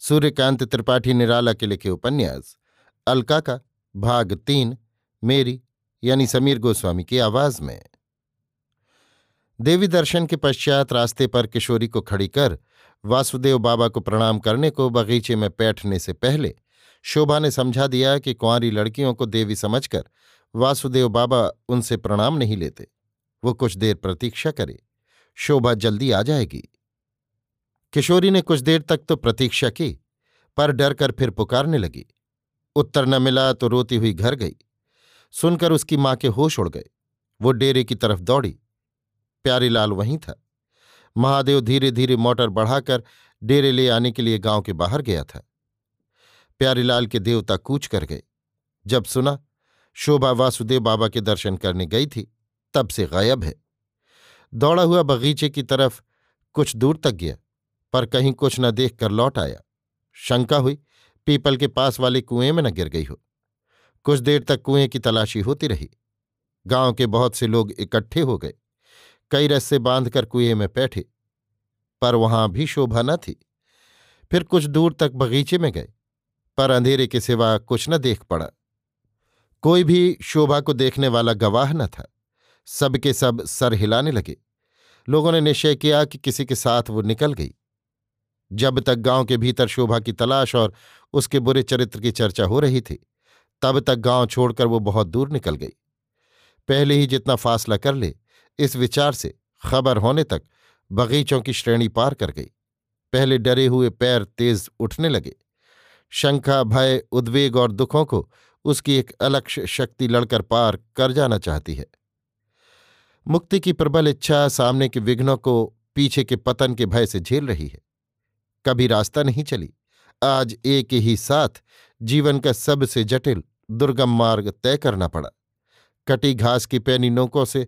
सूर्यकांत त्रिपाठी निराला के लिखे उपन्यास, अलका का भाग तीन, मेरी, यानी समीर गोस्वामी की आवाज़ में। देवी दर्शन के पश्चात रास्ते पर किशोरी को खड़ी कर वासुदेव बाबा को प्रणाम करने को बगीचे में बैठने से पहले शोभा ने समझा दिया कि कुंवारी लड़कियों को देवी समझकर वासुदेव बाबा उनसे प्रणाम नहीं लेते। वो कुछ देर प्रतीक्षा करे। शोभा जल्दी आ जाएगी। किशोरी ने कुछ देर तक तो प्रतीक्षा की, पर डर कर फिर पुकारने लगी। उत्तर न मिला तो रोती हुई घर गई। सुनकर उसकी माँ के होश उड़ गए। वो डेरे की तरफ़ दौड़ी। प्यारीलाल वहीं था। महादेव धीरे धीरे मोटर बढ़ाकर डेरे ले आने के लिए गाँव के बाहर गया था। प्यारीलाल के देवता कूच कर गए। जब सुना, शोभा वासुदेव बाबा के दर्शन करने गई थी, तब से गायब है। दौड़ा हुआ बगीचे की तरफ़ कुछ दूर तक गया। पर कहीं कुछ न देख कर लौट आया। शंका हुई, पीपल के पास वाले कुएँ में न गिर गई हो। कुछ देर तक कुएँ की तलाशी होती रही। गाँव के बहुत से लोग इकट्ठे हो गए। कई रस्से बांधकर कुएँ में बैठे, पर वहाँ भी शोभा न थी। फिर कुछ दूर तक बगीचे में गए, पर अंधेरे के सिवा कुछ न देख पड़ा। कोई भी शोभा को देखने वाला गवाह न था। सबके सब सर हिलाने लगे। लोगों ने निश्चय किया कि किसी के साथ वो निकल गई। जब तक गाँव के भीतर शोभा की तलाश और उसके बुरे चरित्र की चर्चा हो रही थी, तब तक गाँव छोड़कर वो बहुत दूर निकल गई। पहले ही जितना फासला कर ले, इस विचार से खबर होने तक बगीचों की श्रेणी पार कर गई। पहले डरे हुए पैर तेज उठने लगे। शंका, भय, उद्वेग और दुखों को उसकी एक अलक्ष शक्ति लड़कर पार कर जाना चाहती है। मुक्ति की प्रबल इच्छा सामने के विघ्नों को पीछे के पतन के भय से झेल रही है। कभी रास्ता नहीं चली। आज एक ही साथ जीवन का सबसे जटिल दुर्गम मार्ग तय करना पड़ा। कटी घास की पैनी नोकों से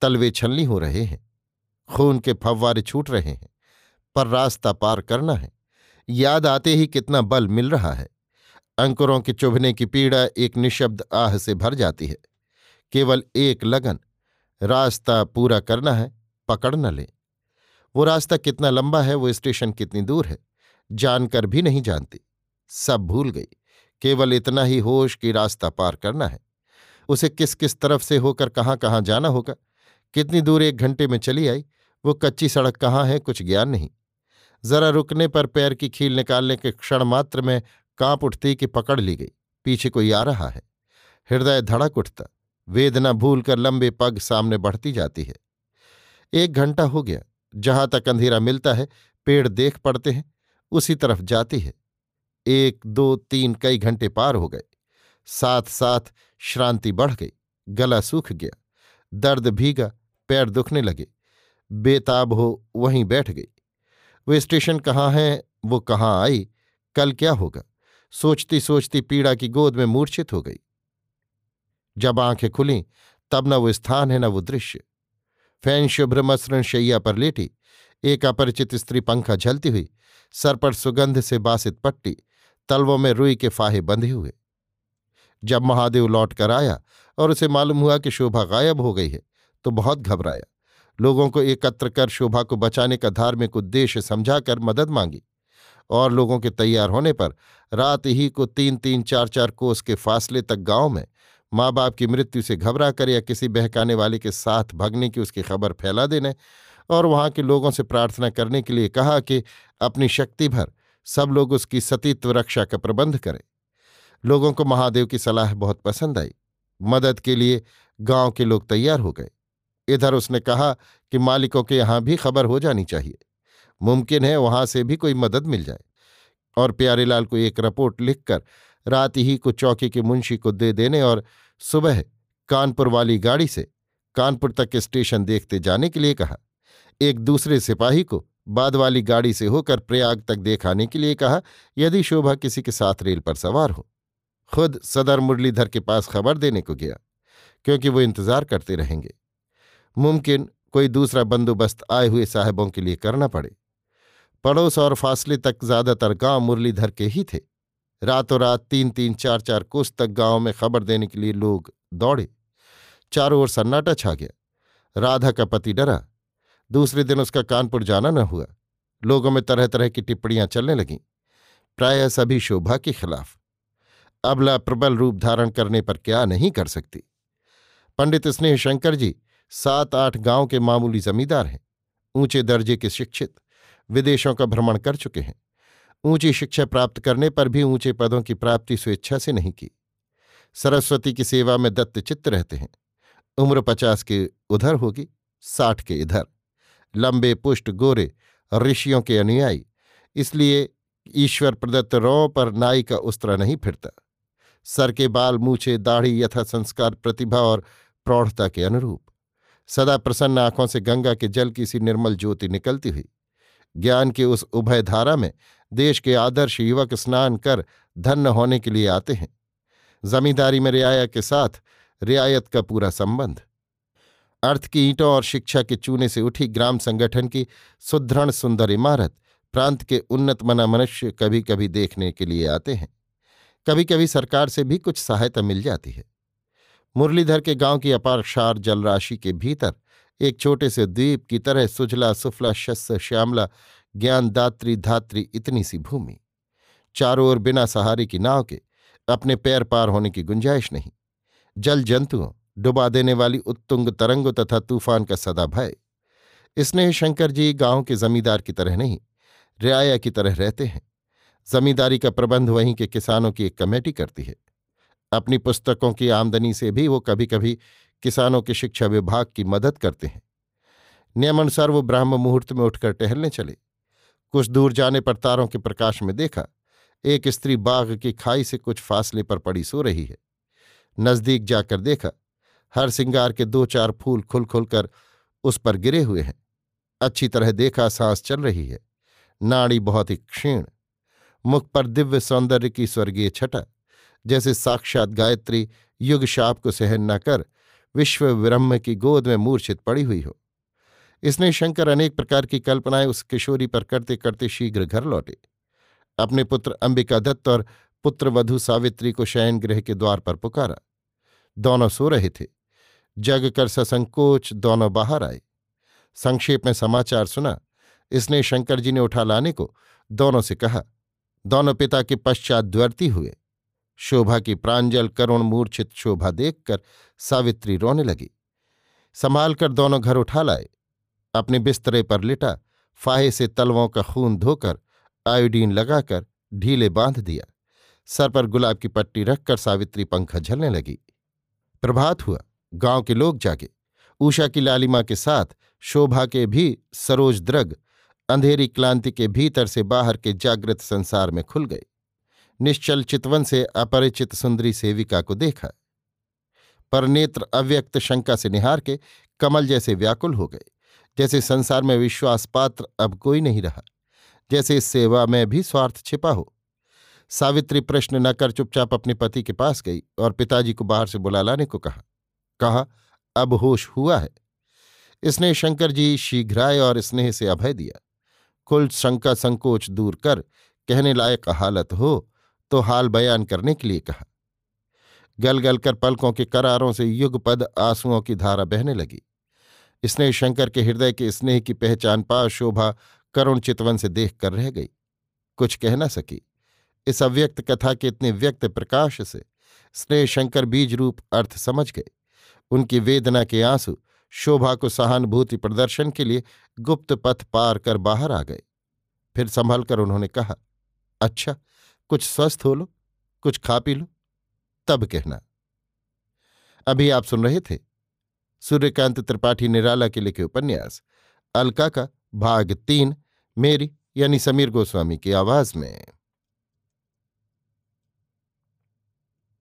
तलवे छलनी हो रहे हैं। खून के फव्वारे छूट रहे हैं, पर रास्ता पार करना है। याद आते ही कितना बल मिल रहा है। अंकुरों के चुभने की पीड़ा एक निशब्द आह से भर जाती है। केवल एक लगन, रास्ता पूरा करना है, पकड़ न ले। वो रास्ता कितना लंबा है, वो स्टेशन कितनी दूर है, जानकर भी नहीं जानती। सब भूल गई। केवल इतना ही होश कि रास्ता पार करना है। उसे किस किस तरफ़ से होकर कहाँ कहाँ जाना होगा? कितनी दूर एक घंटे में चली आई? वो कच्ची सड़क कहाँ है, कुछ ज्ञान नहीं। जरा रुकने पर पैर की खील निकालने के क्षण मात्र में काँप उठती कि पकड़ ली गई। पीछे कोई आ रहा है। हृदय धड़क उठता। वेदना भूलकर लंबे पग सामने बढ़ती जाती है। एक घंटा हो गया। जहाँ तक अंधेरा मिलता है, पेड़ देख पड़ते हैं, उसी तरफ़ जाती है। एक, दो, तीन कई घंटे पार हो गए। साथ साथ श्रांति बढ़ गई, गला सूख गया, दर्द भीगा, पैर दुखने लगे। बेताब हो वहीं बैठ गई। वो स्टेशन कहाँ है, वो कहाँ आई, कल क्या होगा? सोचती सोचती पीड़ा की गोद में मूर्छित हो गई। जब आँखें खुली, तब न वो स्थान है, न वो दृश्य। फ़ैन शुभ्र मसरण शैया पर लेटी। एक अपरिचित स्त्री पंखा झलती हुई, सर पर सुगंध से बासित पट्टी, तलवों में रुई के फाहे बंधे हुए। जब महादेव लौट कर आया और उसे मालूम हुआ कि शोभा गायब हो गई है तो बहुत घबराया। लोगों को एकत्र कर शोभा को बचाने का धार्मिक उद्देश्य समझाकर मदद मांगी और लोगों के तैयार होने पर रात ही को तीन तीन चार चार कोस के फासले तक गाँव में माँ बाप की मृत्यु से घबरा कर या किसी बहकाने वाले के साथ भगने की उसकी खबर फैला देने और वहाँ के लोगों से प्रार्थना करने के लिए कहा कि अपनी शक्ति भर सब लोग उसकी सतीत्व रक्षा का प्रबंध करें। लोगों को महादेव की सलाह बहुत पसंद आई। मदद के लिए गाँव के लोग तैयार हो गए। इधर उसने कहा कि मालिकों के यहाँ भी खबर हो जानी चाहिए। मुमकिन है वहाँ से भी कोई मदद मिल जाए। और प्यारेलाल को एक रिपोर्ट लिखकर रात ही को चौकी के मुंशी को दे देने और सुबह कानपुर वाली गाड़ी से कानपुर तक के स्टेशन देखते जाने के लिए कहा। एक दूसरे सिपाही को बाद वाली गाड़ी से होकर प्रयाग तक देखाने के लिए कहा, यदि शोभा किसी के साथ रेल पर सवार हो। खुद सदर मुरलीधर के पास खबर देने को गया, क्योंकि वो इंतज़ार करते रहेंगे। मुमकिन कोई दूसरा बंदोबस्त आए हुए साहबों के लिए करना पड़े। पड़ोस और फासले तक ज़्यादातर गाँव मुरलीधर के ही थे। रातों रात तीन तीन चार चार कोस तक गाँव में खबर देने के लिए लोग दौड़े। चारों ओर सन्नाटा छा गया। राधा का पति डरा। दूसरे दिन उसका कानपुर जाना न हुआ। लोगों में तरह तरह की टिप्पणियाँ चलने लगीं। प्राय सभी शोभा के खिलाफ। अबला प्रबल रूप धारण करने पर क्या नहीं कर सकती। पंडित स्नेह शंकर जी सात आठ गाँव के मामूली जमींदार हैं। ऊँचे दर्जे के शिक्षित, विदेशों का भ्रमण कर चुके हैं। ऊँची शिक्षा प्राप्त करने पर भी ऊँचे पदों की प्राप्ति स्वेच्छा से नहीं की। सरस्वती की सेवा में दत्तचित्त रहते हैं। उम्र पचास के उधर होगी, साठ के इधर। लंबे पुष्ट गोरे, ऋषियों के अनुयायी। इसलिए ईश्वर प्रदत्त रौ पर नाई का उस्तरा नहीं फिरता। सर के बाल मूछे, दाढ़ी यथा संस्कार, प्रतिभा और प्रौढ़ता के अनुरूप। सदा प्रसन्न आँखों से गंगा के जल की सी निर्मल ज्योति निकलती हुई। ज्ञान के उस उभय धारा में देश के आदर्श युवक स्नान कर धन्य होने के लिए आते हैं। जमींदारी में रियाया के साथ रियायत का पूरा संबंध। अर्थ की ईंटों और शिक्षा के चूने से उठी ग्राम संगठन की सुदृढ़ सुंदर इमारत प्रांत के उन्नत मना मनुष्य कभी कभी देखने के लिए आते हैं। कभी कभी सरकार से भी कुछ सहायता मिल जाती है। मुरलीधर के गाँव की अपार क्षार जलराशि के भीतर एक छोटे से द्वीप की तरह सुजला सुफला शस्य श्यामला ज्ञानदात्री धात्री इतनी सी भूमि। चारों ओर बिना सहारे की नाव के अपने पैर पार होने की गुंजाइश नहीं। जल जंतुओं, डुबा देने वाली उत्तुंग तरंगों तथा तूफ़ान का सदा भय। स्नेह शंकर जी गाँव के जमींदार की तरह नहीं, रियाया की तरह रहते हैं। जमींदारी का प्रबंध वहीं के किसानों की एक कमेटी करती है। अपनी पुस्तकों की आमदनी से भी वो कभी कभी किसानों के शिक्षा विभाग की मदद करते हैं। नियमानुसार वो ब्राह्म मुहूर्त में उठकर टहलने चले। कुछ दूर जाने पर तारों के प्रकाश में देखा, एक स्त्री बाघ की खाई से कुछ फासले पर पड़ी सो रही है। नज़दीक जाकर देखा, हर सिंगार के दो चार फूल खुल खुलकर उस पर गिरे हुए हैं। अच्छी तरह देखा, सांस चल रही है। नाड़ी बहुत ही क्षीण। मुख पर दिव्य सौंदर्य की स्वर्गीय छटा, जैसे साक्षात गायत्री युग शाप को सहन न कर विश्व विरम्भ की गोद में मूर्छित पड़ी हुई हो। इसने शंकर अनेक प्रकार की कल्पनाएँ उस किशोरी पर करते करते शीघ्र घर लौटे। अपने पुत्र अंबिका दत्त और पुत्र वधु सावित्री को शयन गृह के द्वार पर पुकारा। दोनों सो रहे थे। जग कर ससंकोच दोनों बाहर आए। संक्षेप में समाचार सुना। इसने शंकर जी ने उठा लाने को दोनों से कहा, दोनों पिता के पश्चात द्वर्ती हुए। शोभा की प्रांजल करुण मूर्छित शोभा देखकर सावित्री रोने लगी। संभाल कर दोनों घर उठा लाए। अपने बिस्तरे पर लिटा, फाहे से तलवों का खून धोकर, आयोडीन लगाकर ढीले बाँध दिया। सर पर गुलाब की पट्टी रखकर सावित्री पंखा झलने लगी। प्रभात हुआ, गाँव के लोग जागे। उषा की लालिमा के साथ शोभा के भी सरोज द्रग, अंधेरी क्लांति के भीतर से बाहर के जागृत संसार में खुल गए। निश्चल चितवन से अपरिचित सुंदरी सेविका को देखा। पर नेत्र अव्यक्त शंका से निहार के कमल जैसे व्याकुल हो गए। जैसे संसार में विश्वास पात्र अब कोई नहीं रहा, जैसे इस सेवा में भी स्वार्थ छिपा हो। सावित्री प्रश्न न कर चुपचाप अपने पति के पास गई और पिताजी को बाहर से बुला लाने को कहा। कहा, अब होश हुआ है। इसने शंकर जी शीघ्राय और स्नेह से अभय दिया। कुल शंका संकोच दूर कर, कहने लायक हालत हो तो हाल बयान करने के लिए कहा। गल गल कर पलकों के करारों से युगपद आंसुओं की धारा बहने लगी। स्नेह शंकर के हृदय के स्नेह की पहचान पा शोभा करुण चितवन से देख कर रह गई। कुछ कह न सकी। इस अव्यक्त कथा के इतने व्यक्त प्रकाश से स्नेह शंकर बीज रूप अर्थ समझ गए। उनकी वेदना के आँसू शोभा को सहानुभूति प्रदर्शन के लिए गुप्त पथ पार कर बाहर आ गए। फिर संभल कर उन्होंने कहा अच्छा कुछ स्वस्थ हो लो, कुछ खा पी लो, तब कहना। अभी आप सुन रहे थे सूर्यकांत त्रिपाठी निराला के लिखे उपन्यास, अलका का भाग तीन, मेरी यानी समीर गोस्वामी की आवाज़ में।